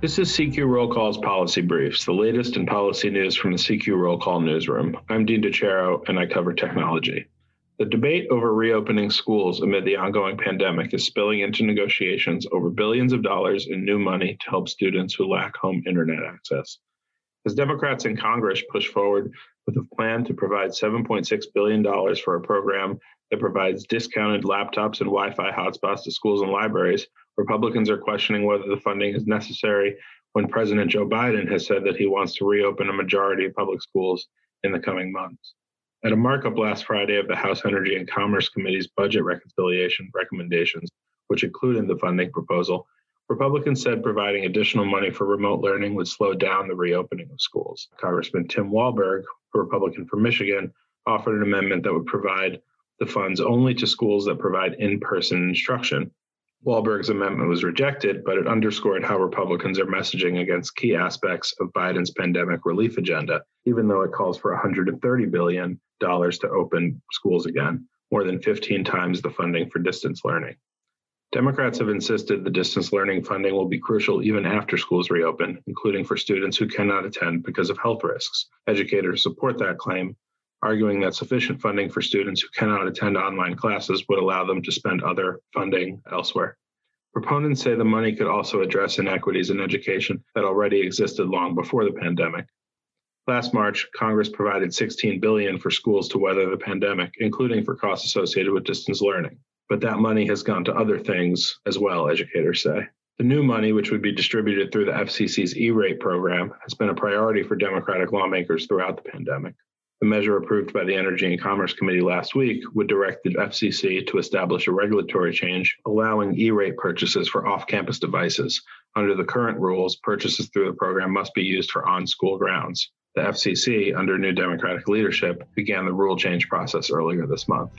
This is CQ Roll Call's Policy Briefs, the latest in policy news from the CQ Roll Call newsroom. I'm Dean DeChiaro, and I cover technology. The debate over reopening schools amid the ongoing pandemic is spilling into negotiations over billions of dollars in new money to help students who lack home internet access. As Democrats in Congress push forward with a plan to provide $7.6 billion for a program that provides discounted laptops and Wi Fi hotspots to schools and libraries, Republicans are questioning whether the funding is necessary when President Joe Biden has said that he wants to reopen a majority of public schools in the coming months. At a markup last Friday of the House Energy and Commerce Committee's budget reconciliation recommendations, which included the funding proposal, Republicans said providing additional money for remote learning would slow down the reopening of schools. Congressman Tim Walberg, a Republican from Michigan, offered an amendment that would provide the funds only to schools that provide in person instruction. Walberg's amendment was rejected, but it underscored how Republicans are messaging against key aspects of Biden's pandemic relief agenda, even though it calls for $130 billion to open schools again, more than 15 times the funding for distance learning. Democrats have insisted the distance learning funding will be crucial even after schools reopen, including for students who cannot attend because of health risks. Educators support that claim, arguing that sufficient funding for students who cannot attend online classes would allow them to spend other funding elsewhere. Proponents say the money could also address inequities in education that already existed long before the pandemic. Last March, Congress provided 16 billion for schools to weather the pandemic, including for costs associated with distance learning. But that money has gone to other things as well, educators say. The new money, which would be distributed through the FCC's E rate program, has been a priority for Democratic lawmakers throughout the pandemic. The measure approved by the Energy and Commerce Committee last week would direct the FCC to establish a regulatory change allowing E rate purchases for off campus devices. Under the current rules, purchases through the program must be used for on school grounds. The FCC, under new Democratic leadership, began the rule change process earlier this month.